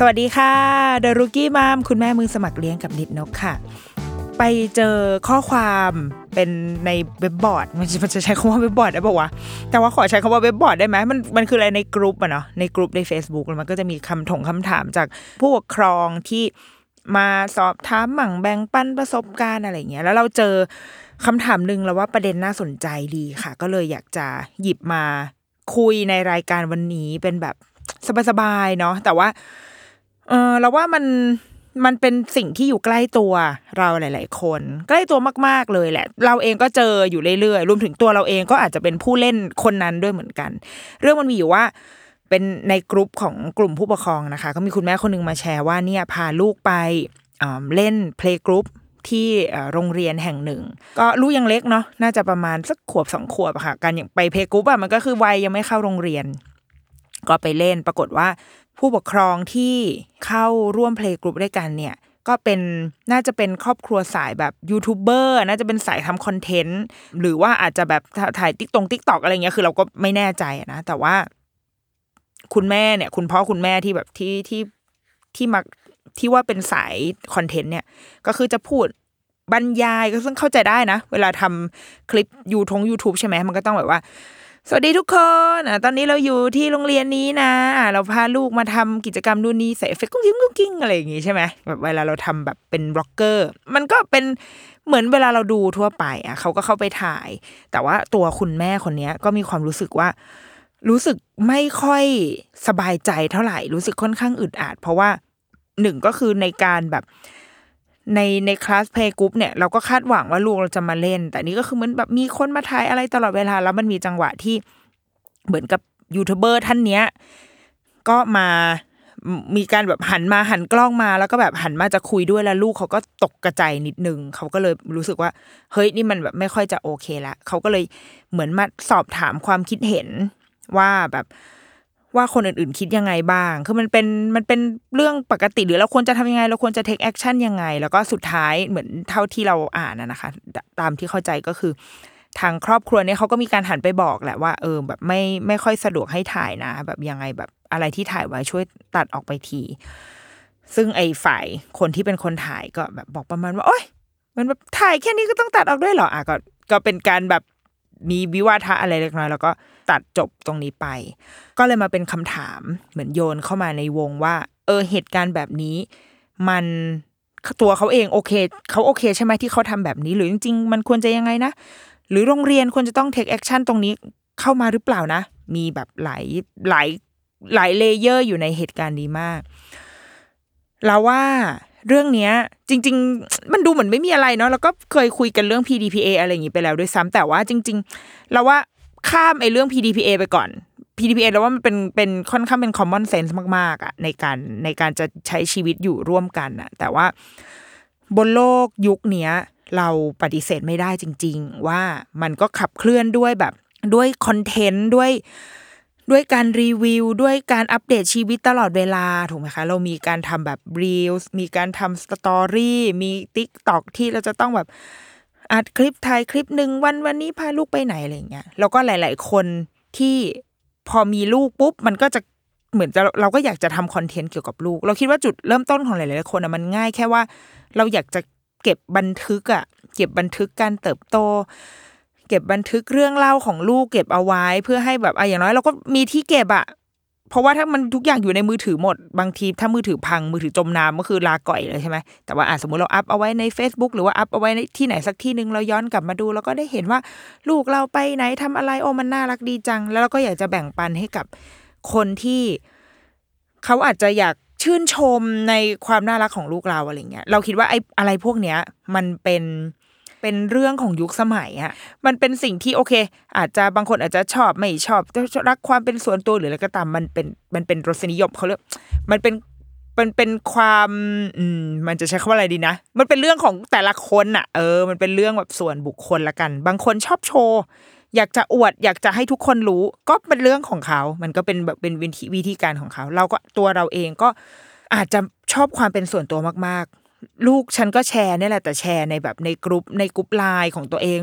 สวัสดีค่ะ The Rookie Mom คุณแม่มือสมัครเลี้ยงกับนิดนกค่ะ ไปเจอข้อความเป็นในเว็บบอร์ดมันจะมันจะใช้คำว่าเว็บบอร์ดได้ป่าวะแต่ว่าขอใช้คำว่าเว็บบอร์ดได้ไหมมันมันคืออะไรในกลุ่มอะเนาะในกลุ่มใน Facebook แล้วมันก็จะมีคำถงคำถามจากผู้ปกครองที่มาสอบถามมั่งแบ่งปันประสบการณ์อะไรอย่างเงี้ยแล้วเราเจอคำถามหนึ่งแล้วว่าประเด็นน่าสนใจดีค่ะ ก็เลยอยากจะหยิบมาคุยในรายการวันนี้เป็นแบบสบายๆเนาะแต่ว่า เออเราว่ามันมันเป็นสิ่งที่อยู่ใกล้ตัวเราหลาย ๆ คน ใกล้ตัวมาก ๆ เลยแหละ เราเองก็เจออยู่เรื่อย ๆ รวมถึงตัวเราเองก็อาจจะเป็นผู้เล่นคนนั้นด้วยเหมือนกัน เรื่องมันมีอยู่ว่าเป็นในกลุ่มของกลุ่มผู้ปกครองนะคะ ก็มีคุณแม่คนหนึงมาแชร์ว่าเนี่ยพาลูกไปเล่นเพลงกรุ๊ปที่โรงเรียนแห่งหนึ่ง ก็ลูกยังเล็กเนาะน่าจะประมาณสักขวบสองขวบค่ะการอย่างไป playgroup อะมันก็คือวัยยังไม่เข้าโรงเรียน ก็ไปเล่นปรากฏว่า ผู้ปกครองที่เข้าร่วม playgroup ด้วยกันเนี่ยก็เป็นน่าจะเป็นครอบครัวสายแบบยูทูบเบอร์น่าจะเป็นสายทำ content หรือว่าอาจจะแบบถ่ายติ๊กตง TikTok อะไรเงี้ยคือเราก็ไม่แน่ใจนะแต่ว่า คุณแม่เนี่ย คุณพ่อคุณแม่ที่แบบที่ที่ที่มักที่ว่าเป็นสาย content เนี่ย ก็คือจะพูดบรรยายก็ซึ่งเข้าใจได้นะ เวลาทำคลิปยูทง YouTube ใช่ไหมมันก็ต้องแบบว่า สวัสดีทุกคนอะตอนนี้เราอยู่ที่โรงเรียนนี้นะอะเราพาลูกมาทำกิจกรรมนู่นนี่ใส่เอฟเฟกต์กุ้งกิ้งกุ้งกิ้งอะไรอย่างงี้ใช่ไหมแบบเวลาเราทำแบบเป็น vlogger มันก็เป็นเหมือนเวลาเราดูทั่วไปอะเขาก็เข้าไปถ่าย แต่ว่าตัวคุณแม่คนเนี้ยก็มีความรู้สึกว่า รู้สึกไม่ค่อยสบายใจเท่าไหร่ รู้สึกค่อนข้างอึดอัดเพราะว่าหนึ่งก็คือในการแบบ ในใน class playgroup เนี่ยเราก็คาดหวังว่าลูกเราจะมาเล่น แต่นี่ก็คือเหมือนแบบมีคนมาถ่ายอะไรตลอดเวลาแล้วมันมีจังหวะที่เหมือนกับยูทูบเบอร์ท่านเนี้ยก็มามีการแบบหันมาหันกล้องมาแล้วก็แบบหันมาจะคุยด้วยแล้วลูกเขาก็ตกกระจายนิดนึงเขาก็เลยรู้สึกว่า เฮ้ยนี่มันแบบไม่ค่อยจะโอเคละเขาก็เลยเหมือนมาสอบถามความคิดเห็นว่าแบบ ว่าคนอื่นๆคิดยังไงบ้าง คือมันเป็นมันเป็นเรื่องปกติหรือเราควรจะทำยังไง เราควรจะ take action ยังไง แล้วก็สุดท้ายเหมือนเท่าที่เราอ่านนะนะคะ ตามที่เข้าใจก็คือ ทางครอบครัวเนี่ยเขาก็มีการหันไปบอกแหละว่าเออแบบไม่ไม่ค่อยสะดวกให้ถ่ายนะ แบบยังไงแบบอะไรที่ถ่ายไว้ช่วยตัดออกไปที ซึ่งไอ้ฝ่ายคนที่เป็นคนถ่ายก็แบบบอกประมาณว่าโอ๊ยมันแบบถ่ายแค่นี้ก็ต้องตัดออกด้วยเหรออะก็ก็เป็นการแบบ มีวิวาทะอะไรเล็กน้อย แล้วก็ตัดจบตรงนี้ไป ก็เลยมาเป็นคำถามเหมือนโยนเข้ามาในวงว่า เออเหตุการณ์แบบนี้ มันตัวเขาเองโอเคเขาโอเคใช่ไหมที่เขาทำแบบนี้ หรือจริง ๆ มันควรจะยังไงนะหรือโรงเรียนควรจะต้อง take action ตรงนี้เข้ามาหรือเปล่านะ มีแบบหลายหลายหลาย layer อยู่ในเหตุการณ์นี้มากเราว่า เรื่องเนี้ย จริง ๆ มันดูเหมือนไม่มีอะไรเนาะแล้วก็เคยคุยกันเรื่อง PDPA อะไรอย่างนี้ไปแล้วด้วยซ้ำแต่ว่าจริง ๆ เราว่าข้ามไอ้เรื่อง PDPA ไปก่อน PDPA เราว่ามันเป็นเป็นค่อนข้างเป็น common sense มากๆอะในการในการจะใช้ชีวิตอยู่ร่วมกันอะแต่ว่าบนโลกยุคเนี้ย เราปฏิเสธไม่ได้จริง ๆ ว่ามันก็ขับเคลื่อนด้วยแบบด้วยคอนเทนต์ด้วย ด้วยการรีวิว ด้วยการอัปเดตชีวิตตลอดเวลาถูกไหมคะ เรามีการทำแบบรีลมีการทำสตอรี่มีติ๊กต็อกที่เราจะต้องแบบอัดคลิปถ่ายคลิปหนึ่งวันวันนี้พาลูกไปไหนอะไรเงี้ยแล้วก็หลาย ๆ คนที่พอมีลูกปุ๊บ มันก็จะเหมือนจะเราก็อยากจะทำคอนเทนต์เกี่ยวกับลูก เราคิดว่าจุดเริ่มต้นของหลาย ๆ คนอะมันง่ายแค่ว่า เราอยากจะเก็บบันทึกอะเก็บบันทึกการเติบโต เก็บบันทึกเรื่องเล่าของลูกเก็บเอาไว้ เพื่อให้แบบอะอย่างน้อยเราก็มีที่เก็บอะเพราะว่าถ้ามันทุกอย่างอยู่ในมือถือหมด บางทีถ้ามือถือพังมือถือจมน้ำก็คือลาก่อยเลยใช่ไหมแต่ว่าอะสมมติเราอัพเอาไว้ใน Facebook หรือว่าอัพเอาไว้ที่ไหนสักที่หนึ่งเราย้อนกลับมาดูเราก็ได้เห็นว่าลูกเราไปไหนทำอะไรโอ้มันน่ารักดีจัง แล้วเราก็อยากจะแบ่งปันให้กับคนที่เขาอาจจะอยากชื่นชมในความน่ารักของลูกเราอะไรเงี้ย เราคิดว่าไอ้อะไรพวกเนี้ย มันเป็น เป็นเรื่องของยุคสมัยอะมันเป็นสิ่งที่โอเค อาจจะบางคนอาจจะชอบไม่ชอบรักความเป็นส่วนตัวหรืออะไรก็ตามมันเป็นมันเป็นรสนิยมเขาเรียกมันเป็นมันเป็นความอืมมันจะใช้คำว่าอะไรดีนะ มันเป็นเรื่องของแต่ละคนอะเออ มันเป็นเรื่องแบบส่วนบุคคลละกัน บางคนชอบโชว์อยากจะอวด อยากจะให้ทุกคนรู้ ก็เป็นเรื่องของเขา มันก็เป็นแบบเป็นวิธีวิธีการของเขา เราก็ตัวเราเองก็อาจจะชอบความเป็นส่วนตัวมาก ลูกฉันก็แชร์เนี่ยแหละแต่แชร์ในแบบในกรุ๊ปในกรุ๊ปไลน์ของตัวเอง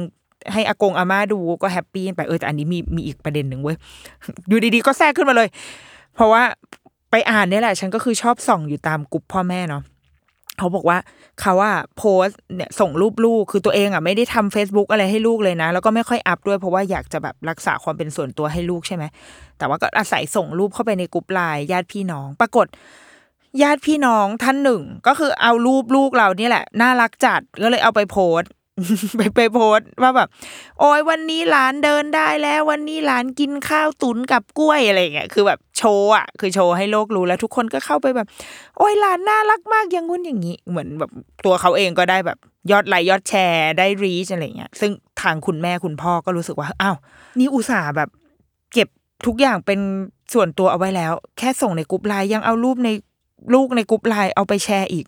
ให้อากงอาม่าดูก็แฮปปี้ไปเออแต่อันนี้มีมีอีกประเด็นหนึ่งเว้ยอยู่ดีๆก็แทรกขึ้นมาเลย เพราะว่าไปอ่านเนี่ยแหละ ฉันก็คือชอบส่องอยู่ตามกลุ่มพ่อแม่เนาะเขาบอกว่าเขาว่าโพสเนี่ยส่งรูปลูกคือตัวเองอะไม่ได้ทำ Facebook อะไรให้ลูกเลยนะ แล้วก็ไม่ค่อยอัพด้วยเพราะว่าอยากจะแบบรักษาความเป็นส่วนตัวให้ลูกใช่ไหมแต่ว่าก็อาศัยส่งรูปเข้าไปในกลุ่มไลน์ญาติพี่น้อง ปรากฏ ญาติพี่น้องท่านหนึ่ง ก็คือเอารูปลูกเรานี่แหละ น่ารักจัดก็เลยเอาไปโพสไปไปโพสว่าแบบ โอ้ยวันนี้หลานเดินได้แล้ว วันนี้หลานกินข้าวตุ๋นกับกล้วยอะไรเงี้ยคือแบบโชว์อะคือโชว์ให้โลกรู้แล้วทุกคนก็เข้าไปแบบ โอ้ยหลานน่ารักมากอย่างงุ้นอย่างนี้ เหมือนแบบตัวเขาเองก็ได้แบบยอดไลค์ยอดแชร์ได้รีชอะไรเงี้ยซึ่งทางคุณแม่คุณพ่อก็รู้สึกว่าอ้าวนี่อุตส่าห์แบบ เก็บทุกอย่างเป็นส่วนตัวเอาไว้แล้ว แค่ส่งในกลุ่มไลน์ยังเอารูปใน ลูกในกลุ่มไลน์เอาไปแชร์อีก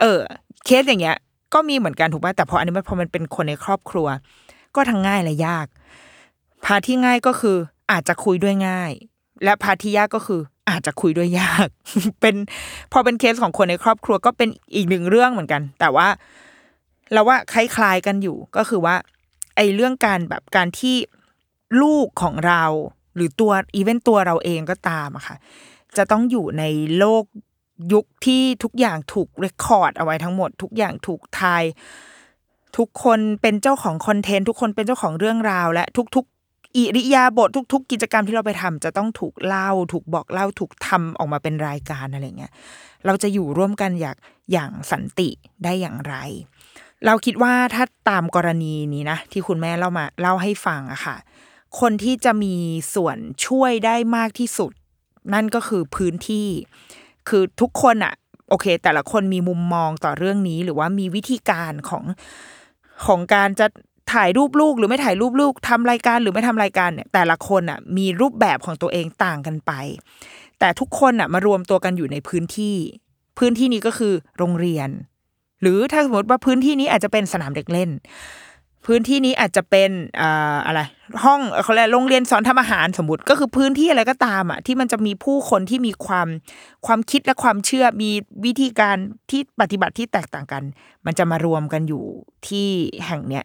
เออ เคสอย่างเงี้ย ก็มีเหมือนกันถูกป่ะแต่พออันนี้มันพอมันเป็นคนในครอบครัว ก็ทั้งง่ายและยากพาที่ง่ายก็คืออาจจะคุยด้วยง่าย และพาที่ยากก็คืออาจจะคุยด้วยยาก เป็นพอเป็นเคสของคนในครอบครัวก็เป็นอีกหนึ่งเรื่องเหมือนกัน แต่ว่าเราว่าคล้ายๆกันอยู่ก็คือว่า ไอ้เรื่องการแบบการที่ลูกของเรา หรือตัวอีเวนตัวเราเองก็ตามอะค่ะ จะต้องอยู่ในโลก ยุคที่ทุกอย่างถูกเรคคอร์ดเอาไว้ทั้งหมด ทุกอย่างถูกทาย ทุกคนเป็นเจ้าของคอนเทนต์ทุกคนเป็นเจ้าของเรื่องราว และทุกๆ อิริยาบถทุก ๆ กิจกรรมที่เราไปทำจะต้องถูกเล่า ถูกบอกเล่าถูกทำออกมาเป็นรายการอะไรเงี้ยเราจะอยู่ร่วมกันอย่างอย่างสันติได้อย่างไร เราคิดว่าถ้าตามกรณีนี้นะ ที่คุณแม่เล่ามาเล่าให้ฟังอะค่ะ คนที่จะมีส่วนช่วยได้มากที่สุด นั่นก็คือพื้นที่ คือทุกคนอะโอเค แต่ละคนมีมุมมองต่อเรื่องนี้ หรือว่ามีวิธีการของของการจะถ่ายรูปลูกหรือไม่ถ่ายรูปลูกทำรายการหรือไม่ทำรายการเนี่ยแต่ละคนอะมีรูปแบบของตัวเองต่างกันไป แต่ทุกคนอะมารวมตัวกันอยู่ในพื้นที่ พื้นที่นี้ก็คือโรงเรียน หรือถ้าสมมติว่าพื้นที่นี้อาจจะเป็นสนามเด็กเล่น พื้นที่นี้อาจจะเป็นอ่าอะไร ห้องเขาเรียกโรงเรียนสอนทำอาหารสมมติก็คือพื้นที่อะไรก็ตามอะที่มันจะมีผู้คนที่มีความความคิดและความเชื่อมีวิธีการที่ปฏิบัติที่แตกต่างกัน มันจะมารวมกันอยู่ที่แห่งเนี้ย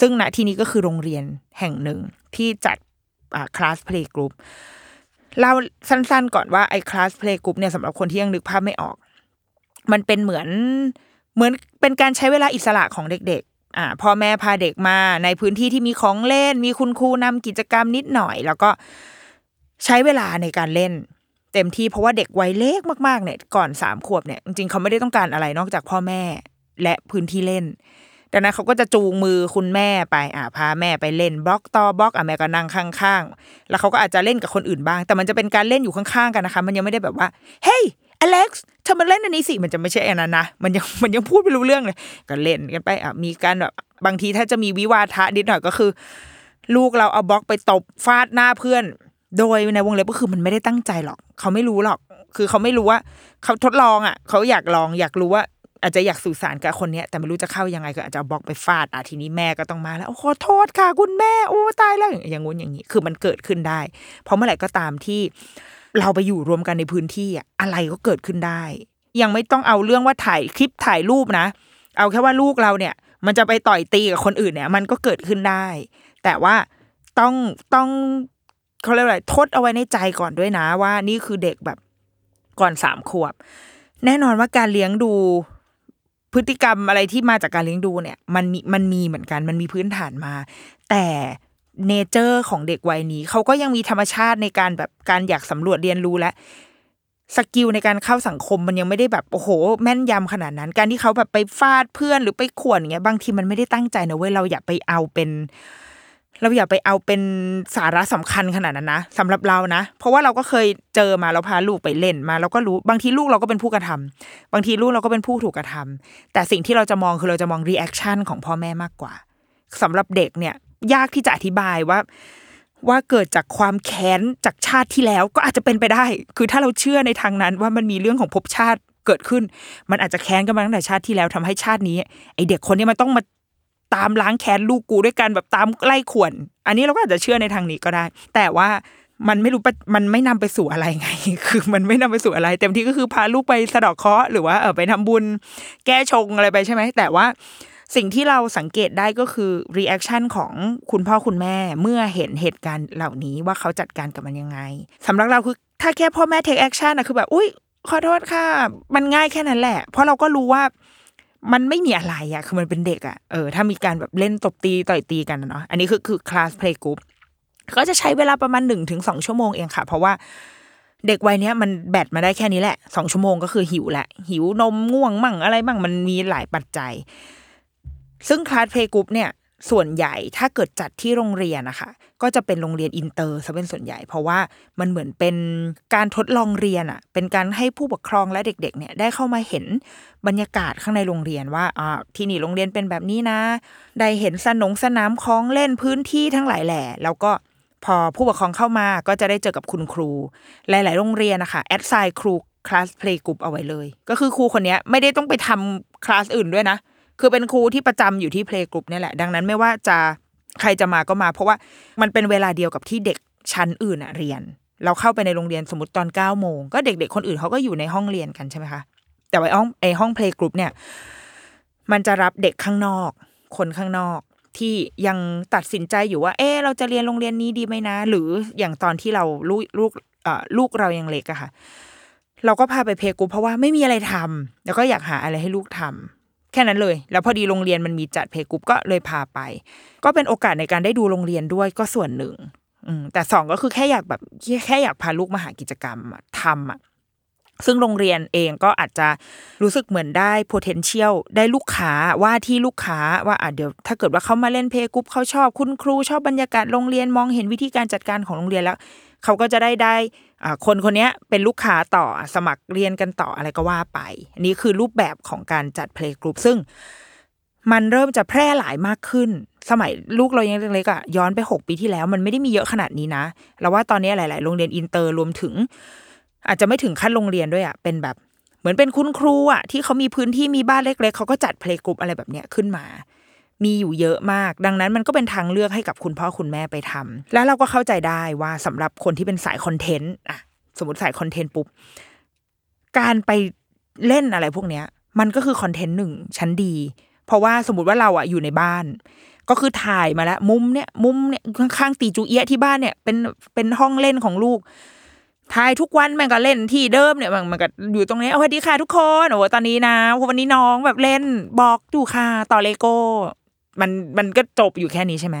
ซึ่งณที่นี้ก็คือโรงเรียนแห่งหนึ่งที่จัดคลาส playgroup เล่าสั้นๆก่อนว่าไอ้คลาส playgroup เนี่ยสำหรับคนที่ยังนึกภาพไม่ออก มันเป็นเหมือนเหมือนเป็นการใช้เวลาอิสระของเด็ก อ่าพ่อแม่พาเด็กมาในพื้นที่ที่มีของเล่น มีคุณครูนำกิจกรรมนิดหน่อย แล้วก็ใช้เวลาในการเล่น เต็มที่เพราะว่าเด็กวัยเล็กมากๆเนี่ยก่อนสามขวบเนี่ยจริงๆเขาไม่ได้ต้องการอะไรนอกจากพ่อแม่และพื้นที่เล่นดังนั้นเขาก็จะจูงมือคุณแม่ไปอ่าพาแม่ไปเล่นบล็อกต่อบล็อกอะแม่ก็นั่งข้างๆ แล้วเขาก็อาจจะเล่นกับคนอื่นบ้าง แต่มันจะเป็นการเล่นอยู่ข้างๆกันนะคะ มันยังไม่ได้แบบว่า เฮ้ยอเล็กซ์ เธอมาเล่นอันนี้สิมันจะไม่ใช่อันนั้นนะมันยังมันยังพูดไม่รู้เรื่องเลยก็เล่นกันไปอะมีการแบบบางทีถ้าจะมีวิวาทะนิดหน่อยก็คือ ลูกเราเอาบล็อกไปตบฟาดหน้าเพื่อน โดยในวงเล็บก็คือมันไม่ได้ตั้งใจหรอก เขาไม่รู้หรอก คือเขาไม่รู้ว่า เขาทดลองอะ เขาอยากลองอยากรู้ว่าอาจจะอยากสื่อสารกับคนเนี้ยแต่ไม่รู้จะเข้ายังไงก็อาจจะเอาบล็อกไปฟาดอะทีนี้แม่ก็ต้องมาแล้วขอโทษค่ะ คุณแม่โอ้ตายแล้วอย่างงู้นอย่างนี้คือมันเกิดขึ้นได้ เพราะเมื่อไหร่ก็ตามที่ เราไปอยู่รวมกันในพื้นที่อะอะไรก็เกิดขึ้นได้ ยังไม่ต้องเอาเรื่องว่าถ่ายคลิปถ่ายรูปนะ เอาแค่ว่าลูกเราเนี่ย มันจะไปต่อยตีกับคนอื่นเนี่ย มันก็เกิดขึ้นได้ แต่ว่าต้องต้องเขาเรียกอะไรทดเอาไว้ในใจก่อนด้วยนะ ว่านี่คือเด็กแบบก่อนสามขวบ แน่นอนว่าการเลี้ยงดูพฤติกรรมอะไรที่มาจากการเลี้ยงดูเนี่ย มันมีมันมีเหมือนกันมันมีพื้นฐานมา แต่ nature ของเด็กวัยนี้ เขาก็ยังมีธรรมชาติในการแบบการอยากสำรวจเรียนรู้และ skill ในการเข้าสังคมมันยังไม่ได้แบบโอ้โห แม่นยำขนาดนั้น การที่เขาแบบไปฟาดเพื่อนหรือไปข่วนอย่างเงี้ยบางทีมันไม่ได้ตั้งใจนะเว้ยเราอย่าไปเอาเป็น เราอย่าไปเอาเป็นสาระสำคัญขนาดนั้นนะสำหรับเรานะ เพราะว่าเราก็เคยเจอมาเราพาลูกไปเล่นมาเราก็รู้บางทีลูกเราก็เป็นผู้กระทำบางทีลูกเราก็เป็นผู้ถูกกระทำแต่สิ่งที่เราจะมองคือเราจะมอง reaction ของพ่อแม่มากกว่าสำหรับเด็กเนี่ย ยากที่จะอธิบายว่า ว่าเกิดจากความแค้นจากชาติที่แล้วก็อาจจะเป็นไปได้ คือถ้าเราเชื่อในทางนั้นว่ามันมีเรื่องของภพชาติเกิดขึ้น มันอาจจะแค้นกันมาตั้งแต่ชาติที่แล้วทำให้ชาตินี้ไอเด็กคนนี้มันต้องมาตามล้างแค้นลูกกูด้วยกันแบบตามไล่ข่วน อันนี้เราก็อาจจะเชื่อในทางนี้ก็ได้ แต่ว่ามันไม่รู้มันไม่นำไปสู่อะไรไง คือมันไม่นำไปสู่อะไร เต็มที่ก็คือพาลูกไปสะเดาะเคราะห์หรือว่าเออไปทำบุญ แก้ชงอะไรไปใช่ไหม แต่ว่า สิ่งที่เราสังเกตได้ก็คือ reaction ของคุณพ่อคุณแม่เมื่อเห็นเหตุการณ์เหล่านี้ว่าเขาจัดการกับมันยังไงสำหรับเราคือถ้าแค่พ่อแม่ take action นะคือแบบอุ้ยขอโทษค่ะ มันง่ายแค่นั้นแหละ เพราะเราก็รู้ว่ามันไม่มีอะไรอะคือมันเป็นเด็กอะเออถ้ามีการแบบเล่นตบตีต่อยตีกันเนาะอันนี้คือคือคลาส playgroup ก็จะใช้เวลาประมาณหนึ่งถึงสองชั่วโมงเองค่ะ เพราะว่าเด็กวัยเนี้ยมันแบตมาได้แค่นี้แหละสองชั่วโมงก็คือหิวแหละ หิวนมง่วงมั่งอะไรมั่งมันมีหลายปัจจัย ซึ่งคลาส playgroup เนี่ยส่วนใหญ่ถ้าเกิดจัดที่โรงเรียนนะคะก็จะเป็นโรงเรียนอินเตอร์ซะเป็นส่วนใหญ่ เพราะว่ามันเหมือนเป็นการทดลองเรียนอะเป็นการให้ผู้ปกครองและเด็กๆเนี่ยได้เข้ามาเห็นบรรยากาศข้างในโรงเรียนว่าอ่าที่นี่โรงเรียนเป็นแบบนี้นะ ได้เห็นสนงสนามคล้องเล่นพื้นที่ทั้งหลายแหล่แล้วก็พอผู้ปกครองเข้ามาก็จะได้เจอกับคุณครู หลาย ๆ โรงเรียนนะคะ assign ครูคลาส playgroup เอาไว้เลย ก็คือครูคนนี้ไม่ได้ต้องไปทำคลาสอื่นด้วยนะ คือเป็นครูที่ประจำอยู่ที่ playgroup นี่แหละ ดังนั้นไม่ว่าจะใครจะมาก็มา เพราะว่ามันเป็นเวลาเดียวกับที่เด็กชั้นอื่นอะเรียน เราเข้าไปในโรงเรียนสมมติตอนเก้าโมงก็เด็ก ๆ คนอื่นเขาก็อยู่ในห้องเรียนกันใช่ไหมคะแต่ว่าห้องไอห้อง playgroup เนี่ย มันจะรับเด็กข้างนอก คนข้างนอกที่ยังตัดสินใจอยู่ว่า เออเราจะเรียนโรงเรียนนี้ดีไหมนะ หรืออย่างตอนที่เราลูกลูกเอ่อลูกเรายังเล็กอะค่ะ เราก็พาไป playgroup เพราะว่าไม่มีอะไรทำแล้วก็อยากหาอะไรให้ลูกทำ แค่นั้นเลย แล้วพอดีโรงเรียนมันมีจัด playgroup ก็เลยพาไป ก็เป็นโอกาสในการได้ดูโรงเรียนด้วยก็ส่วนหนึ่งแต่สองก็คือแค่อยากแบบแค่อยากพาลูกมาหากิจกรรมทำอะซึ่งโรงเรียนเองก็อาจจะรู้สึกเหมือนได้ potential ได้ลูกค้าว่าที่ลูกค้าว่าอะเดี๋ยวถ้าเกิดว่าเขามาเล่น playgroup เขาชอบคุณครูชอบบรรยากาศโรงเรียนมองเห็นวิธีการจัดการของโรงเรียนแล้ว เขาก็จะได้ได้คนคนนี้เป็นลูกค้าต่อสมัครเรียนกันต่ออะไรก็ว่าไป อันนี้คือรูปแบบของการจัด playgroup ซึ่งมันเริ่มจะแพร่หลายมากขึ้น สมัยลูกเรายังเล็กๆอะย้อนไปหกปีที่แล้ว มันไม่ได้มีเยอะขนาดนี้นะแล้วว่าตอนนี้หลาย ๆ โรงเรียนอินเตอร์รวมถึง อาจจะไม่ถึงขั้นโรงเรียนด้วยอะเป็นแบบเหมือนเป็นคุณครูอะที่เขามีพื้นที่มีบ้านเล็ก ๆเขาก็จัด playgroup อะไรแบบเนี้ยขึ้นมา มีอยู่เยอะมาก ดังนั้นมันก็เป็นทางเลือกให้กับคุณพ่อคุณแม่ไปทำแล้วเราก็เข้าใจได้ว่าสำหรับคนที่เป็นสายคอนเทนต์อะสมมติสายคอนเทนต์ปุ๊บ การไปเล่นอะไรพวกเนี้ย มันก็คือคอนเทนต์หนึ่งชั้นดี เพราะว่าสมมติว่าเราอะอยู่ในบ้าน ก็คือถ่ายมาแล้ว มุมเนี้ยมุมเนี้ยข้างๆตีจูเอียะที่บ้านเนี่ยเป็นเป็นห้องเล่นของลูกถ่ายทุกวันแม่งก็เล่นที่เดิมเนี่ยมันมันก็อยู่ตรงนี้เอาสวัสดีค่ะทุกคนโอ้ตอนนี้นะวันนี้น้องแบบเล่นบอกดูค่ะต่อเลโก้ มันมันก็จบอยู่แค่นี้ใช่ไหม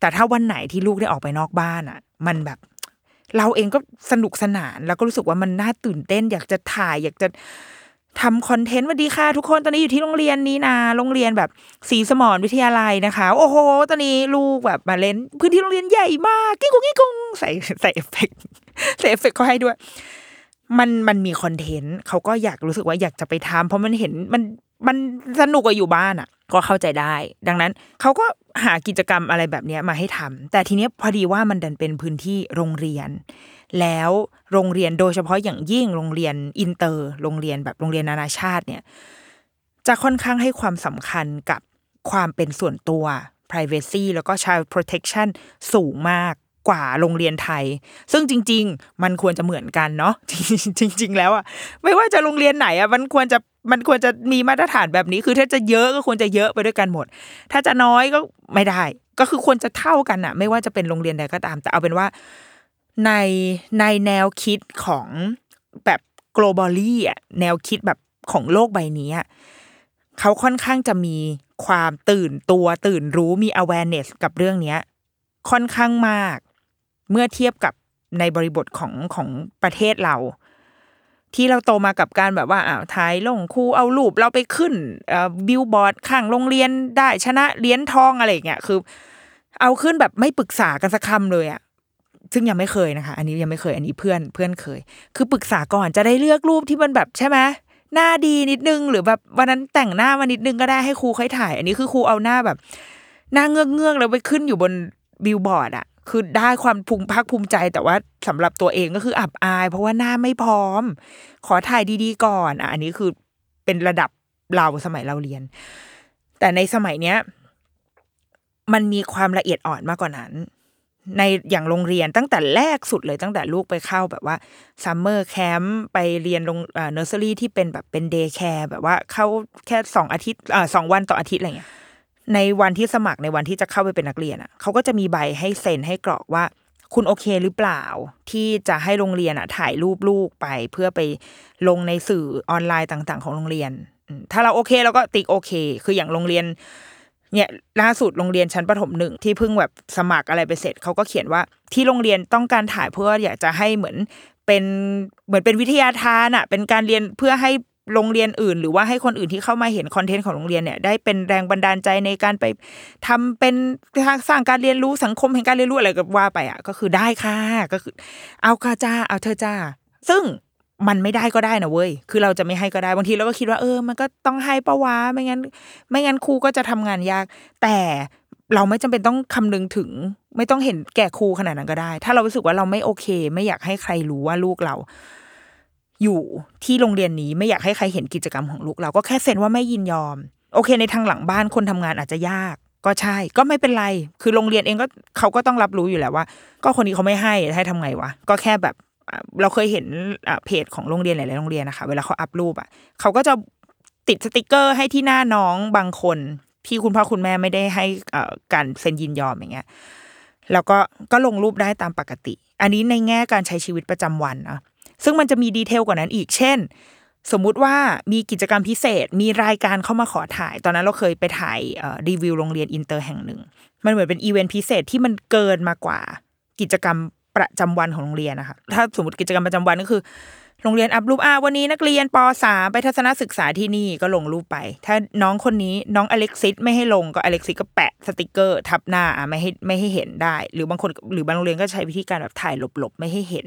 แต่ถ้าวันไหนที่ลูกได้ออกไปนอกบ้านอะ มันแบบ เราเองก็สนุกสนาน แล้วก็รู้สึกว่ามันน่าตื่นเต้น อยากจะถ่าย อยากจะทำคอนเทนต์สวัสดีค่ะ ทุกคนตอนนี้อยู่ที่โรงเรียนนี้นะโรงเรียนแบบศรีสมรวิทยาลัยนะคะ โอ้โห ตอนนี้ลูกแบบมาเล่น พื้นที่โรงเรียนใหญ่มากกิ้งกุ้งกิ้งกุ้งใส่ใส่เอฟเฟกต์ใส่เอฟเฟกต์เขาให้ด้วย มันมันมีคอนเทนต์เขาก็อยากรู้สึกว่าอยากจะไปทำเพราะมันเห็นมันมันสนุกกว่าอยู่บ้านอะ ก็เข้าใจได้ ดังนั้นเขาก็หากิจกรรมอะไรแบบนี้มาให้ทำแต่ทีนี้พอดีว่ามันดันเป็นพื้นที่โรงเรียน แล้วโรงเรียนโดยเฉพาะอย่างยิ่งโรงเรียนอินเตอร์ โรงเรียนแบบโรงเรียนนานาชาติเนี่ยจะค่อนข้างให้ความสำคัญกับความเป็นส่วนตัว privacy แล้วก็ child protection สูงมาก กว่าโรงเรียนไทย ซึ่งจริง ๆ มันควรจะเหมือนกันเนาะจริง ๆ แล้วอะไม่ว่าจะโรงเรียนไหนอะมันควรจะมันควรจะมีมาตรฐานแบบนี้ คือถ้าจะเยอะก็ควรจะเยอะไปด้วยกันหมด ถ้าจะน้อยก็ไม่ได้ ก็คือควรจะเท่ากันอะ ไม่ว่าจะเป็นโรงเรียนใดก็ตาม แต่เอาเป็นว่าในในแนวคิดของแบบ globally อะแนวคิดแบบของโลกใบนี้อะเขาค่อนข้างจะมีความตื่นตัวตื่นรู้มี awareness กับเรื่องเนี้ย ค่อนข้างมาก เมื่อเทียบกับในบริบทของของประเทศเรา ที่เราโตมากับการแบบว่าอ้าวถ่ายลงครูเอารูปเราไปขึ้นบิลบอร์ดข้างโรงเรียนได้ชนะเหรียญทองอะไรอย่างเงี้ยคือ เอาขึ้นแบบไม่ปรึกษากันสักคำเลยอะซึ่งยังไม่เคยนะคะ อันนี้ยังไม่เคยอันนี้เพื่อนเพื่อนเคย คือปรึกษาก่อนจะได้เลือกรูปที่มันแบบใช่ไหมหน้าดีนิดนึงหรือแบบวันนั้นแต่งหน้ามานิดนึงก็ได้ให้ครูค่อยถ่าย อันนี้คือครูเอาหน้าแบบ หน้าเงือกเงือกแล้วไปขึ้นอยู่บนบิลบอร์ดอะ คือได้ความภูมิภาคภูมิใจ แต่ว่าสำหรับตัวเองก็คืออับอาย เพราะว่าหน้าไม่พร้อม ขอถ่ายดีๆก่อนอะอันนี้คือเป็นระดับเราสมัยเราเรียน แต่ในสมัยเนี้ย มันมีความละเอียดอ่อนมากกว่านั้น ในอย่างโรงเรียนตั้งแต่แรกสุดเลยตั้งแต่ลูกไปเข้าแบบว่า summer camp ไปเรียนโรงเนอร์เซอรี่ที่เป็นแบบเป็น day care แบบว่าเข้าแค่สองอาทิตย์เอ่อสองวันต่ออาทิตย์อะไรเงี้ย ในวันที่สมัครในวันที่จะเข้าไปเป็นนักเรียนอะเขาก็จะมีใบให้เซ็นให้กรอกว่า คุณโอเคหรือเปล่า ที่จะให้โรงเรียนอะ ถ่ายรูปลูกไปเพื่อไปลงในสื่อออนไลน์ต่างๆ ของโรงเรียน ถ้าเราโอเคเราก็ติ๊กโอเค คืออย่างโรงเรียน เนี่ยล่าสุดโรงเรียนชั้นประถมหนึ่งที่เพิ่งแบบสมัครอะไรไปเสร็จเขาก็เขียนว่าที่โรงเรียนต้องการถ่ายเพื่ออยากจะให้เหมือนเป็นเหมือนเป็นวิทยาทานอะ เป็นการเรียนเพื่อให้ โรงเรียนอื่น หรือว่าให้คนอื่นที่เข้ามาเห็นคอนเทนต์ของโรงเรียนเนี่ยได้เป็นแรงบันดาลใจในการไปทำเป็นสร้างการเรียนรู้สังคมแห่งการเรียนรู้อะไรก็ว่าไปอะก็คือได้ค่ะก็คือ เอาค่ะจ้าเอาเธอจ้า ซึ่งมันไม่ได้ก็ได้นะเว้ย คือเราจะไม่ให้ก็ได้บางทีเราก็คิดว่าเออ มันก็ต้องให้ปะวะไม่งั้น ไม่งั้นครูก็จะทำงานยาก แต่เราไม่จำเป็นต้องคำนึงถึง ไม่ต้องเห็นแก่ครูขนาดนั้นก็ได้ ถ้าเรารู้สึกว่าเราไม่โอเค ไม่อยากให้ใครรู้ว่าลูกเรา อยู่ที่โรงเรียนนี้ไม่อยากให้ใครเห็นกิจกรรมของลูกเราก็แค่เซ็นว่าไม่ยินยอม โอเค ในทางหลังบ้านคนทำงานอาจจะยาก ก็ใช่ ก็ไม่เป็นไร คือโรงเรียนเองก็เขาก็ต้องรับรู้อยู่แล้วว่า ก็คนนี้เขาไม่ให้ให้ทำไงวะก็แค่แบบเราเคยเห็นเพจของโรงเรียนหลายๆโรงเรียนนะคะเวลาเขาอัพรูปอะเขาก็จะติดสติกเกอร์ให้ที่หน้าน้องบางคนที่คุณพ่อคุณแม่ไม่ได้ให้การเซ็นยินยอมอย่างเงี้ยแล้วก็ก็ลงรูปได้ตามปกติ อันนี้ในแง่การใช้ชีวิตประจำวันนะ ซึ่งมันจะมี detail กว่านั้นอีก เช่น สมมุติว่ามีกิจกรรมพิเศษ มีรายการเข้ามาขอถ่าย ตอนนั้นเราเคยไปถ่ายรีวิวโรงเรียนอินเตอร์แห่งหนึ่ง มันเหมือนเป็นอีเวนต์พิเศษที่มันเกินมากว่า กิจกรรมประจำวันของโรงเรียนนะคะ ถ้าสมมติกิจกรรมประจำวันก็คือโรงเรียนอัพรูปอ่าวันนี้นักเรียนป .3 ไปทัศนศึกษาที่นี่ก็ลงรูปไป ถ้าน้องคนนี้น้องอเล็กซิสไม่ให้ลงก็อเล็กซิสก็แปะสติกเกอร์ ทับหน้าไม่ให้ไม่ให้เห็นได้ หรือบางคนหรือบางโรงเรียนก็ใช้วิธีการแบบถ่ายหลบๆ ไม่ให้เห็น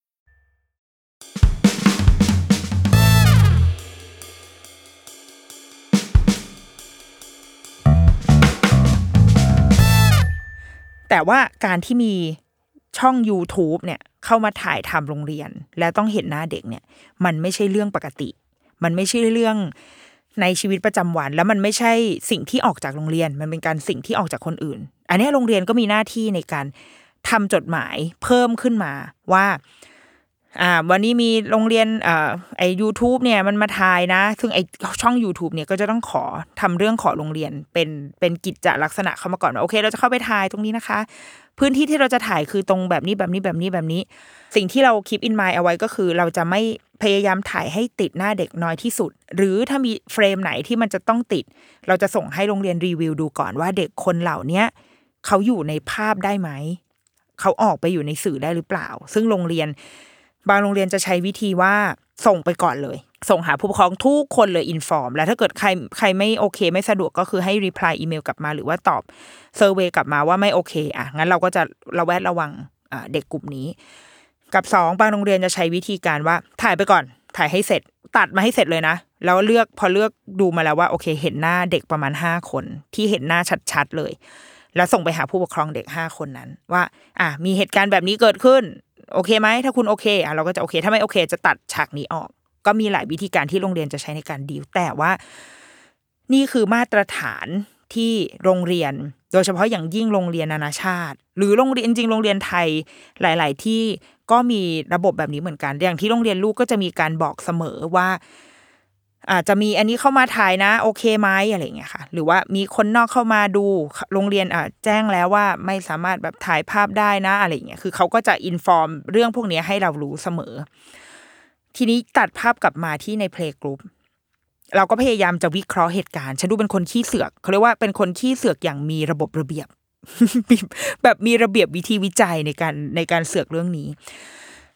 แต่ว่าการที่มีช่อง YouTube เนี่ยเข้ามาถ่ายทำโรงเรียน และต้องเห็นหน้าเด็กเนี่ย มันไม่ใช่เรื่องปกติ มันไม่ใช่เรื่องในชีวิตประจำวัน แล้วมันไม่ใช่สิ่งที่ออกจากโรงเรียน มันเป็นการสิ่งที่ออกจากคนอื่น อันนี้โรงเรียนก็มีหน้าที่ในการทำจดหมายเพิ่มขึ้นมาว่า อ่าวันนี้มีโรงเรียนอ่าไอยูทูบเนี่ยมันมาถ่ายนะ ซึ่งไอช่อง YouTube เนี่ยก็จะต้องขอทำเรื่องขอโรงเรียนเป็นเป็นกิจจลักษณะเข้ามาก่อนว่าโอเค เราจะเข้าไปถ่ายตรงนี้นะคะ พื้นที่ที่เราจะถ่ายคือตรงแบบนี้แบบนี้แบบนี้แบบนี้ สิ่งที่เราคิดอินมายเอาไว้ก็คือ เราจะไม่พยายามถ่ายให้ติดหน้าเด็กน้อยที่สุด หรือถ้ามีเฟรมไหนที่มันจะต้องติด เราจะส่งให้โรงเรียนรีวิวดูก่อนว่าเด็กคนเหล่าเนี้ยเขาอยู่ในภาพได้ไหมเขาออกไปอยู่ในสื่อได้หรือเปล่า ซึ่งโรงเรียน บางโรงเรียนจะใช้วิธีว่า ส่งไปก่อนเลย ส่งหาผู้ปกครองทุกคนเลยอินฟอร์มแล้วถ้าเกิดใครใครไม่โอเค ไม่สะดวกก็คือให้รีプライอีเมลกลับมา หรือว่าตอบเซอร์เวยกลับมาว่าไม่โอเค อ่ะ งั้นเราก็จะระแวดระวังอ่าเด็กกลุ่มนี้ กับสองบางโรงเรียนจะใช้วิธีการว่าถ่ายไปก่อน ถ่ายให้เสร็จ ตัดมาให้เสร็จเลยนะ แล้วเลือกพอเลือกดูมาแล้วว่าโอเค เห็นหน้าเด็กประมาณห้าคน ที่เห็นหน้าชัดๆเลย แล้วส่งไปหาผู้ปกครองเด็กห้าคนนั้น ว่า อ่ะมีเหตุการณ์แบบนี้เกิดขึ้น โอเคไหมถ้าคุณโอเคอะเราก็จะโอเค ถ้าไม่โอเค จะตัดฉากนี้ออก ก็มีหลายวิธีการที่โรงเรียนจะใช้ในการดีลแต่ว่า นี่คือมาตรฐานที่โรงเรียน โดยเฉพาะอย่างยิ่งโรงเรียนนานาชาติ หรือโรงเรียนจริงโรงเรียนไทยหลาย ๆ ที่ก็มีระบบแบบนี้เหมือนกันอย่างที่โรงเรียนลูกก็จะมีการบอกเสมอว่า อาจจะมีอันนี้เข้ามาถ่ายนะ โอเคไหมอะไรอย่างเงี้ยค่ะ หรือว่ามีคนนอกเข้ามาดูโรงเรียนอะแจ้งแล้วว่าไม่สามารถแบบถ่ายภาพได้นะอะไรเงี้ยคือเขาก็จะอินฟอร์มเรื่องพวกนี้ให้เรารู้เสมอ ทีนี้ตัดภาพกลับมาที่ในเพลงกรุ๊ปเราก็พยายามจะวิเคราะห์เหตุการณ์ฉันดูเป็นคนขี้เสือกเขาเรียกว่าเป็นคนขี้เสือกอย่างมีระบบระเบียบ แบบมีระเบียบวิธีวิจัยในการในการเสือกเรื่องนี้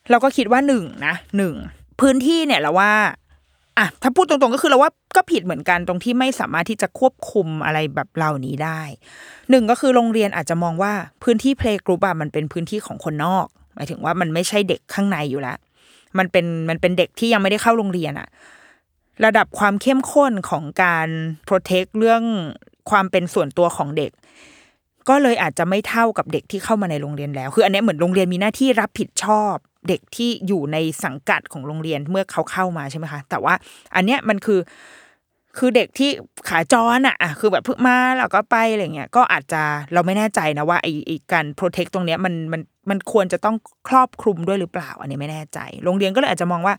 เราก็คิดว่าหนึ่งนะหนึ่งพื้นที่เนี่ยเราว่า อะถ้าพูดตรงๆก็คือเราว่าก็ผิดเหมือนกันตรงที่ไม่สามารถที่จะควบคุมอะไรแบบเหล่านี้ได้หนึ่งก็คือโรงเรียนอาจจะมองว่าพื้นที่เพลงกรุ๊ปอะมันเป็นพื้นที่ของคนนอก หมายถึงว่ามันไม่ใช่เด็กข้างในอยู่แล้วมันเป็นมันเป็นเด็กที่ยังไม่ได้เข้าโรงเรียนอะระดับความเข้มข้นของการโปรเทคเรื่องความเป็นส่วนตัวของเด็ก ก็เลยอาจจะไม่เท่ากับเด็กที่เข้ามาในโรงเรียนแล้ว คืออันนี้เหมือนโรงเรียนมีหน้าที่รับผิดชอบ เด็กที่อยู่ในสังกัดของโรงเรียนเมื่อเขาเข้ามาใช่ไหมคะ แต่ว่าอันเนี้ยมันคือคือเด็กที่ขาจรอะอะคือแบบเพิ่งมาแล้วก็ไปอะไรเงี้ยก็อาจจะเราไม่แน่ใจนะว่าไอ้ไอ้การโปรเทคตรงเนี้ยมันมันมันควรจะต้องครอบคลุมด้วยหรือเปล่า อันนี้ไม่แน่ใจ โรงเรียนก็เลยอาจจะมองว่า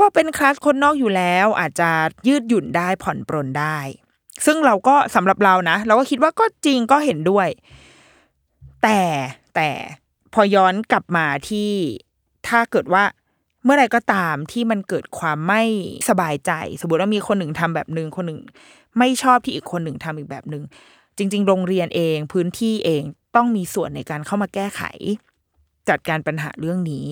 ก็เป็นคลาสคนนอกอยู่แล้ว อาจจะยืดหยุ่นได้ผ่อนปรนได้ ซึ่งเราก็สำหรับเรานะ เราก็คิดว่าก็จริงก็เห็นด้วย แต่แต่ พอย้อนกลับมาที่ถ้าเกิดว่าเมื่อไรก็ตามที่มันเกิดความไม่สบายใจ สมมติว่ามีคนหนึ่งทำแบบหนึ่งคนหนึ่ง ไม่ชอบที่อีกคนหนึ่งทำอีกแบบหนึ่งจริง ๆ โรงเรียนเองพื้นที่เองต้องมีส่วนในการเข้ามาแก้ไข จัดการปัญหาเรื่องนี้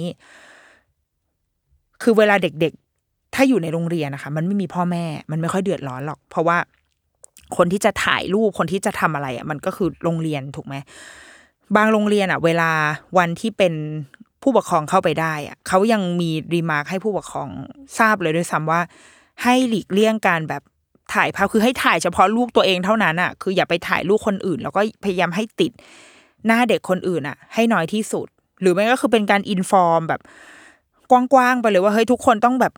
คือเวลาเด็กๆ ถ้าอยู่ในโรงเรียนนะคะ มันไม่มีพ่อแม่ มันไม่ค่อยเดือดร้อนหรอก เพราะว่าคนที่จะถ่ายรูปคนที่จะทำอะไรอะมันก็คือโรงเรียนถูกไหม บางโรงเรียนอะ เวลาวันที่เป็นผู้ปกครองเข้าไปได้อะเขายังมีรีมาร์คให้ผู้ปกครองทราบเลยด้วยซ้ำว่า ให้หลีกเลี่ยงการแบบถ่ายภาพคือให้ถ่ายเฉพาะลูกตัวเองเท่านั้นอะ คืออย่าไปถ่ายลูกคนอื่น แล้วก็พยายามให้ติดหน้าเด็กคนอื่นอะ ให้น้อยที่สุด หรือไม่ก็คือเป็นการ inform แบบกว้างๆไปเลยว่าเฮ้ยทุกคนต้องแบบ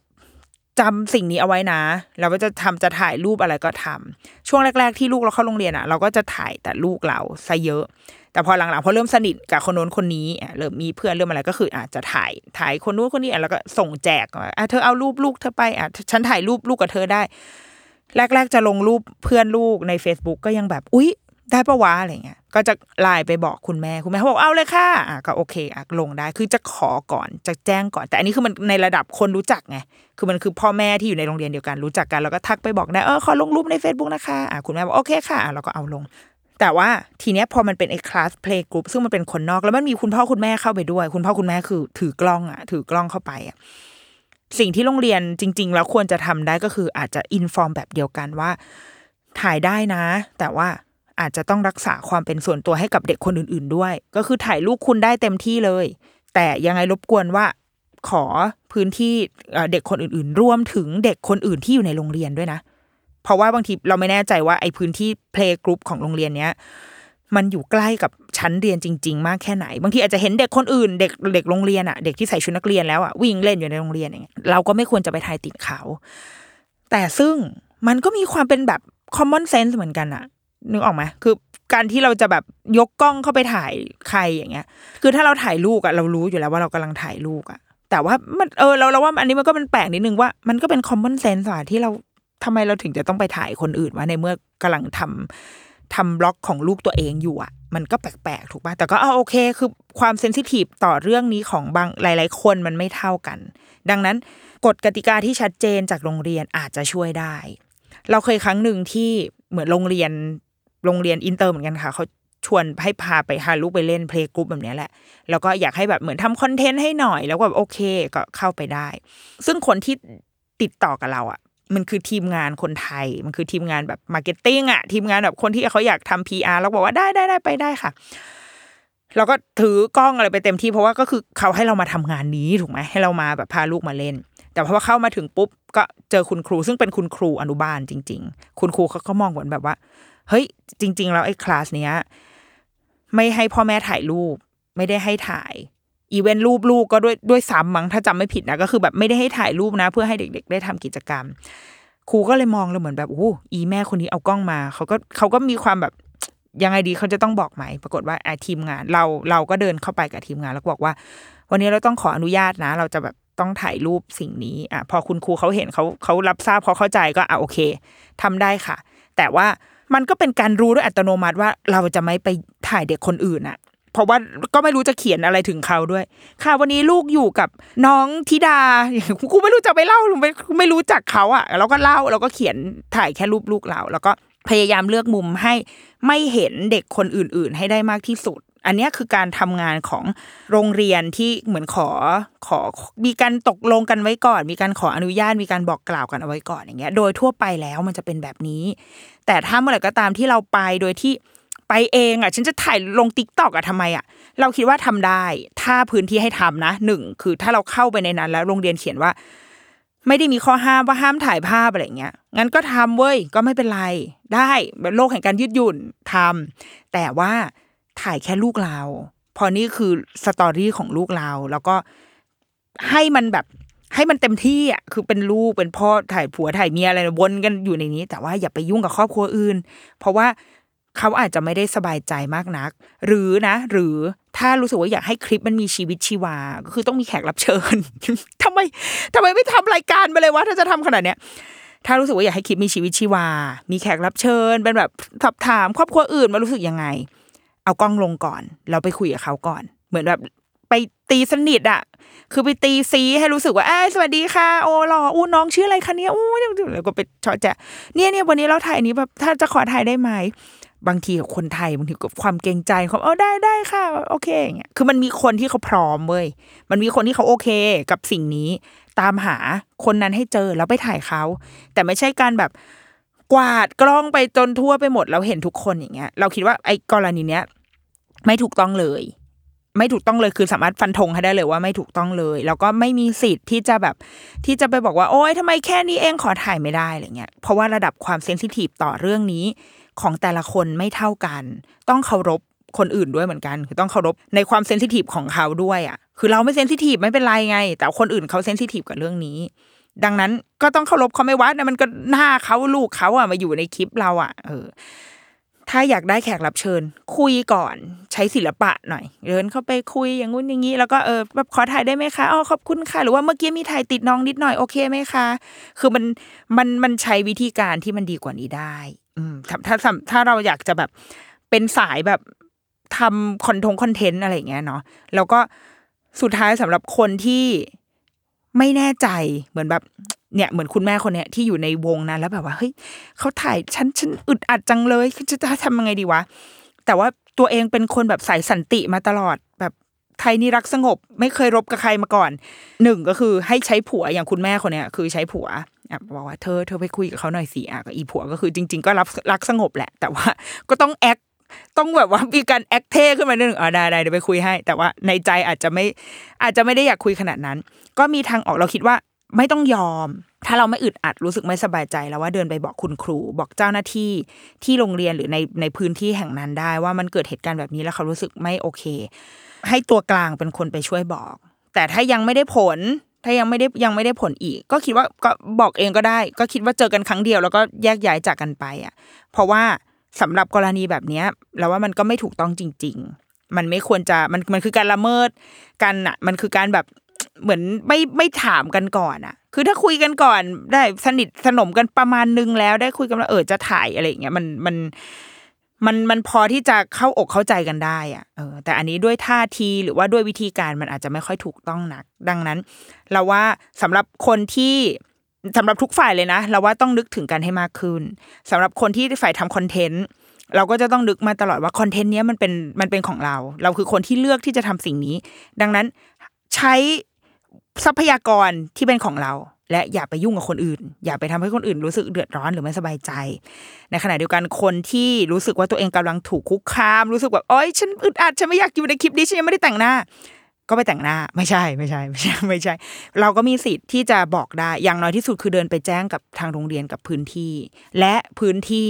จำสิ่งนี้เอาไว้นะ เราก็จะทำจะถ่ายรูปอะไรก็ทำช่วงแรก ๆ ที่ลูกเราเข้าโรงเรียนอะ เราก็จะถ่ายแต่ลูกเราซะเยอะ แต่พอหลังๆพอเริ่มสนิทกับคนโน้นคนนี้อะเริ่มมีเพื่อนเริ่มอะไรก็คืออาจจะถ่ายถ่ายคนโน้นคนนี้อะแล้วก็ส่งแจกอะเธอเอารูปลูกเธอไปอะฉันถ่ายรูปลูกกับเธอได้ แรก ๆ จะลงรูปเพื่อนลูกใน Facebook ก็ยังแบบ อุ๊ย ได้ปะวะอะไรเงี้ย ก็จะไลน์ไปบอกคุณแม่คุณแม่เขาบอกเอาเลยค่ะอะก็โอเคอะลงได้คือจะขอก่อนจะแจ้งก่อน แต่อันนี้คือมันในระดับคนรู้จักไงคือมันคือพ่อแม่ที่อยู่ในโรงเรียนเดียวกันรู้จักกันแล้วก็ทักไปบอกได้เออขอลงรูปใน Facebook นะคะอะคุณแม่บอกโอเคค่ะอะเราก็เอาลง แต่ว่าทีเนี้ยพอมันเป็นไอ้ class playgroup ซึ่งมันเป็นคนนอกแล้วมันมีคุณพ่อคุณแม่เข้าไปด้วย คุณพ่อคุณแม่คือถือกล้องอะถือกล้องเข้าไปอะสิ่งที่โรงเรียนจริง ๆ แล้วควรจะทำได้ก็คืออาจจะ inform แบบเดียวกันว่า ถ่ายได้นะ แต่ว่า อาจจะต้องรักษาความเป็นส่วนตัวให้กับเด็กคนอื่น ๆด้วย ก็คือถ่ายรูปคุณได้เต็มที่เลย แต่ยังไงรบกวนว่าขอพื้นที่เด็กคนอื่น ๆ รวมถึงเด็กคนอื่นที่อยู่ในโรงเรียนด้วยนะ เพราะว่าบางทีเราไม่แน่ใจว่าไอ้พื้นที่ playgroup ของโรงเรียนเนี้ยมันอยู่ใกล้กับชั้นเรียนจริง ๆ มากแค่ไหน บางทีอาจจะเห็นเด็กคนอื่น เด็กเด็กโรงเรียนอะเด็กที่ใส่ชุดนักเรียนแล้วอะวิ่งเล่นอยู่ในโรงเรียนอย่างเงี้ยเราก็ไม่ควรจะไปถ่ายติดเขา แต่ซึ่งมันก็มีความเป็นแบบ common sense เหมือนกันอะ นึกออกไหมคือการที่เราจะแบบยกกล้องเข้าไปถ่ายใครอย่างเงี้ย คือถ้าเราถ่ายลูกอะเรารู้อยู่แล้วว่าเรากำลังถ่ายลูกอะแต่ว่ามันเออเราเราว่าอันนี้มันก็เป็นแปลกนิดนึงว่ามันก็เป็น common sense อะที่เราทำไมเราถึงจะต้องไปถ่ายคนอื่นวะในเมื่อกำลังทำทำบล็อกของลูกตัวเองอยู่อะมันก็แปลกๆถูกป่ะแต่ก็เอาโอเค คือความเซนซิทีฟต่อเรื่องนี้ของบางหลาย ๆ คนมันไม่เท่ากัน ดังนั้นกฎกติกาที่ชัดเจนจากโรงเรียนอาจจะช่วยได้ เราเคยครั้งหนึ่งที่เหมือนโรงเรียน โรงเรียนอินเตอร์เหมือนกันค่ะเขาชวนให้พาไปพาลูกไปเล่น playgroup แบบนี้แหละ แล้วก็อยากให้แบบเหมือนทำคอนเทนต์ให้หน่อย แล้วก็แบบโอเคก็เข้าไปได้ ซึ่งคนที่ติดต่อกับเราอะ มันคือทีมงานคนไทย มันคือทีมงานแบบ marketing อะ ทีมงานแบบคนที่เขาอยากทำ PR แล้วบอกว่าได้ได้ได้ไปได้ค่ะ เราก็ถือกล้องอะไรไปเต็มที่เพราะว่าก็คือเขาให้เรามาทำงานนี้ถูกไหมให้เรามาแบบพาลูกมาเล่น แต่พอเข้ามาถึงปุ๊บก็เจอคุณครู ซึ่งเป็นคุณครูอนุบาลจริง ๆ คุณครูเขาก็มองเหมือนแบบว่า เฮ้ย จริง ๆ แล้วไอ้คลาสเนี้ยไม่ให้พ่อแม่ถ่ายรูป ไม่ได้ให้ถ่าย อีเวนต์รูปลูกก็ด้วยด้วยซ้ำมั้งถ้าจำไม่ผิดนะก็คือแบบไม่ได้ให้ถ่ายรูปนะ เพื่อให้เด็ก ๆ ได้ทำกิจกรรม ครูก็เลยมองเราเหมือนแบบโอ้อีแม่คนนี้เอากล้องมาเขาก็เขาก็มีความแบบยังไงดีเขาจะต้องบอกไหม ปรากฏว่าไอ้ทีมงาน เราเราก็เดินเข้าไปกับทีมงาน แล้วก็บอกว่า วันนี้เราต้องขออนุญาตนะ เราจะแบบต้องถ่ายรูปสิ่งนี้อะพอคุณครูเขาเห็นเขาเขารับทราบเขาเข้าใจก็อะโอเคทำได้ค่ะ แต่ว่า มันก็เป็นการรู้ด้วยอัตโนมัติว่าเราจะไม่ไปถ่ายเด็กคนอื่นอะเพราะว่าก็ไม่รู้จะเขียนอะไรถึงเขาด้วย ค่ะวันนี้ลูกอยู่กับน้องธิดาครูไม่รู้จะไปเล่าหรือไม่ไม่รู้จักเขาอะเราก็เล่าเราก็เขียนถ่ายแค่รูปลูกเรา แล้วก็พยายามเลือกมุมให้ไม่เห็นเด็กคนอื่น ๆ ให้ได้มากที่สุดอันนี้คือการทำงานของโรงเรียนที่เหมือนขอขอมีการตกลงกันไว้ก่อน มีการขออนุญาตมีการบอกกล่าวกันเอาไว้ก่อนอย่างเงี้ย โดยทั่วไปแล้วมันจะเป็นแบบนี้ แต่ถ้าเมื่อไหร่ก็ตามที่เราไปโดยที่ไปเองอะฉันจะถ่ายลงติ๊กตอกอะทำไมอะเราคิดว่าทำได้ ถ้าพื้นที่ให้ทำนะหนึ่งคือถ้าเราเข้าไปในนั้น แล้วโรงเรียนเขียนว่า ไม่ได้มีข้อห้ามว่าห้ามถ่ายภาพอะไรเงี้ยงั้นก็ทำเว้ยก็ไม่เป็นไร ได้แบบโลกแห่งการยืดหยุ่นทำแต่ว่าถ่ายแค่ลูกเรา พอนี่คือสตอรี่ของลูกเรา แล้วก็ให้มันแบบ ให้มันเต็มที่อะคือเป็นลูกเป็นพ่อถ่ายผัวถ่ายเมียอะไรวนกันอยู่ในนี้ แต่ว่าอย่าไปยุ่งกับครอบครัวอื่น เพราะว่าเขาอาจจะไม่ได้สบายใจมากนัก หรือนะ หรือถ้ารู้สึกว่าอยากให้คลิปมันมีชีวิตชีวา คือต้องมีแขกรับเชิญทำไมทำไมไม่ทำรายการไปเลยวะถ้าจะทำขนาดเนี้ยถ้ารู้สึกว่าอยากให้คลิปมีชีวิตชีวา มีแขกรับเชิญ เป็นแบบสอบถาม ครอบครัวอื่นมารู้สึกยังไง เอากล้องลงก่อน เราไปคุยกับเขาก่อน เหมือนแบบ ไปตีสนิทอะ คือไปตีซีให้รู้สึกว่าเอ้สวัสดีค่ะ โอ้หล่ออู้น้องชื่ออะไรคะเนี่ยอู้แล้วก็ไปชอแจะเนี่ยเนี่ยวันนี้เราถ่ายอันนี้แบบถ้าจะขอถ่ายได้ไหมบางทีกับคนไทยบางทีกับความเกรงใจเขาเออได้ได้ค่ะ โอเคอย่างเงี้ยคือมันมีคนที่เขาพร้อมเว้ยมันมีคนที่เขาโอเคกับสิ่งนี้ ตามหาคนนั้นให้เจอแล้วไปถ่ายเขา แต่ไม่ใช่การแบบกวาดกล้องไปจนทั่วไปหมดแล้วเห็นทุกคนอย่างเงี้ย เราคิดว่าไอ้กรณีเนี้ย ไม่ถูกต้องเลย ไม่ถูกต้องเลยคือสามารถฟันธงให้ได้เลยว่าไม่ถูกต้องเลย แล้วก็ไม่มีสิทธิ์ที่จะแบบที่จะไปบอกว่า โอ๊ยทำไมแค่นี้เองขอถ่ายไม่ได้อะไรเงี้ยเพราะว่าระดับความเซนซิทีฟต่อเรื่องนี้ของแต่ละคนไม่เท่ากัน ต้องเคารพคนอื่นด้วยเหมือนกันคือต้องเคารพในความเซนซิทีฟของเขาด้วยอะคือเราไม่เซนซิทีฟไม่เป็นไรไง แต่คนอื่นเขาเซนซิทีฟกับเรื่องนี้ ดังนั้นก็ต้องเคารพเขาไม่วัดนะมันก็หน้าเขาลูกเขาอะมาอยู่ในคลิปเราอะเออ ถ้าอยากได้แขกรับเชิญ คุยก่อนใช้ศิลปะหน่อยเดินเข้าไปคุยอย่างงู้นอย่างนี้ แล้วก็เออแบบขอถ่ายได้ไหมคะอ๋อขอบคุณค่ะ หรือว่าเมื่อกี้มีถ่ายติดน้องนิดหน่อยโอเคไหมคะ คือมันมันมันใช้วิธีการที่มันดีกว่านี้ได้ อืมถ้าถ้าถ้าถ้าเราอยากจะแบบเป็นสายแบบทำคอนทงคอนเทนต์อะไรอย่างเงี้ยเนาะแล้วก็สุดท้ายสำหรับคนที่ไม่แน่ใจเหมือนแบบ เนี่ยเหมือนคุณแม่คนเนี้ยที่อยู่ในวงนั้นแล้วแบบว่าเฮ้ยเขาถ่ายฉันฉันอึดอัดจังเลยจะจะทำยังไงดีวะแต่ว่าตัวเองเป็นคนแบบสายสันติมาตลอดแบบไทยนี่รักสงบ ไม่เคยรบกับใครมาก่อนหนึ่งก็คือให้ใช้ผัวอย่างคุณแม่คนเนี้ยคือใช้ผัวบอกว่าเธอเธอไปคุยกับเขาหน่อยสิอะอีผัวก็คือจริง ๆ ก็รับรักสงบแหละ แต่ว่าก็ต้องแอคต้องแบบว่ามีการแอคเท่ขึ้นมาหนึ่งอ๋อได้ได้เดี๋ยวไปคุยให้ แต่ว่าในใจอาจจะไม่อาจจะไม่ได้อยากคุยขนาดนั้น ก็มีทางออกเราคิดว่า ไม่ต้องยอม ถ้าเราไม่อึดอัดรู้สึกไม่สบายใจแล้วว่าเดินไปบอกคุณครู บอกเจ้าหน้าที่ที่โรงเรียนหรือในในพื้นที่แห่งนั้นได้ ว่ามันเกิดเหตุการณ์แบบนี้แล้วเขารู้สึกไม่โอเค ให้ตัวกลางเป็นคนไปช่วยบอก แต่ถ้ายังไม่ได้ผล ถ้ายังไม่ได้ยังไม่ได้ผลอีก ก็คิดว่าก็บอกเองก็ได้ ก็คิดว่าเจอกันครั้งเดียวแล้วก็แยกย้ายจากกันไปอะ เพราะว่าสำหรับกรณีแบบเนี้ยเราว่ามันก็ไม่ถูกต้องจริง ๆ มันไม่ควรจะมันมันคือการละเมิดกันอะมันคือการแบบ เหมือนไม่ไม่ถามกันก่อนอะคือถ้าคุยกันก่อนได้สนิทสนมกันประมาณนึงแล้วได้คุยกันว่าเออจะถ่ายอะไรอย่างเงี้ยมันมันมันมันพอที่จะเข้าอกเข้าใจกันได้อะเออแต่อันนี้ด้วยท่าทีหรือว่าด้วยวิธีการมันอาจจะไม่ค่อยถูกต้องนัก ดังนั้น เราว่าสำหรับคนที่สำหรับทุกฝ่ายเลยนะ เราว่าต้องนึกถึงกันให้มากขึ้นสำหรับคนที่ฝ่ายทำคอนเทนต์เราก็จะต้องนึกมาตลอดว่าคอนเทนต์เนี้ยมันเป็นมันเป็นของเรา เราคือคนที่เลือกที่จะทำสิ่งนี้ ดังนั้นใช้ ทรัพยากรที่เป็นของเรา และอย่าไปยุ่งกับคนอื่น อย่าไปทำให้คนอื่นรู้สึกเดือดร้อนหรือไม่สบายใจ ในขณะเดียวกันคนที่รู้สึกว่าตัวเองกำลังถูกคุกคาม รู้สึกแบบโอ๊ยฉันอึดอัดฉันไม่อยากอยู่ในคลิปนี้ฉันยังไม่ได้แต่งหน้า ก็ไปแต่งหน้าไม่ใช่ไม่ใช่ไม่ใช่ไม่ใช่ เราก็มีสิทธิ์ที่จะบอกได้อย่างน้อยที่สุดคือเดินไปแจ้งกับทางโรงเรียนกับพื้นที่ และพื้นที่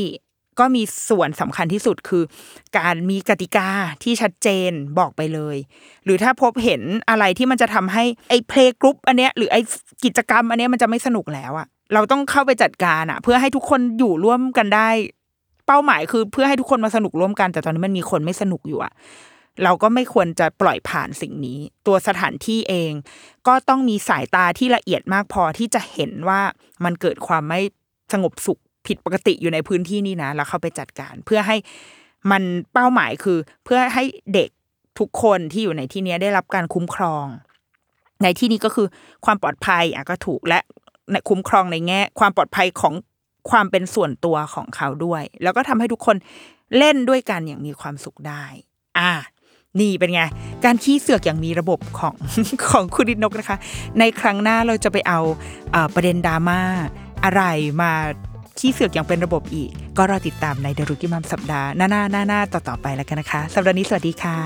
ก็มีส่วนสำคัญที่สุดคือ การมีกติกาที่ชัดเจนบอกไปเลย หรือถ้าพบเห็นอะไรที่มันจะทำให้ไอ้เพลงกรุ๊ปอันเนี้ยหรือไอ้กิจกรรมอันเนี้ยมันจะไม่สนุกแล้วอะเราต้องเข้าไปจัดการอะเพื่อให้ทุกคนอยู่ร่วมกันได้ เป้าหมายคือเพื่อให้ทุกคนมาสนุกร่วมกัน แต่ตอนนี้มันมีคนไม่สนุกอยู่อะเราก็ไม่ควรจะปล่อยผ่านสิ่งนี้ ตัวสถานที่เอง ก็ต้องมีสายตาที่ละเอียดมากพอที่จะเห็นว่ามันเกิดความไม่สงบสุข ผิดปกติอยู่ในพื้นที่นี้นะ แล้วเข้าไปจัดการ เพื่อให้มันเป้าหมายคือ เพื่อให้เด็กทุกคนที่อยู่ในที่นี้ได้รับการคุ้มครอง ในที่นี้ก็คือความปลอดภัยอะก็ถูกและคุ้มครองในแง่ ความปลอดภัยของความเป็นส่วนตัวของเขาด้วย แล้วก็ทำให้ทุกคนเล่นด้วยกันอย่างมีความสุขได้ อ่า นี่เป็นไง การขี้เสือกอย่างมีระบบของของคุณดินนกนะคะ ในครั้งหน้าเราจะไปเอาอประเด็นดราม่าอะไรมา ขี้เสือกอย่างเป็นระบบอีก ก็รอติดตามในเดรุกิมัมสัปดาห์หน้าๆหน้าหน้าต่อๆไปแล้วกันนะคะ สัปดาห์นี้สวัสดีค่ะ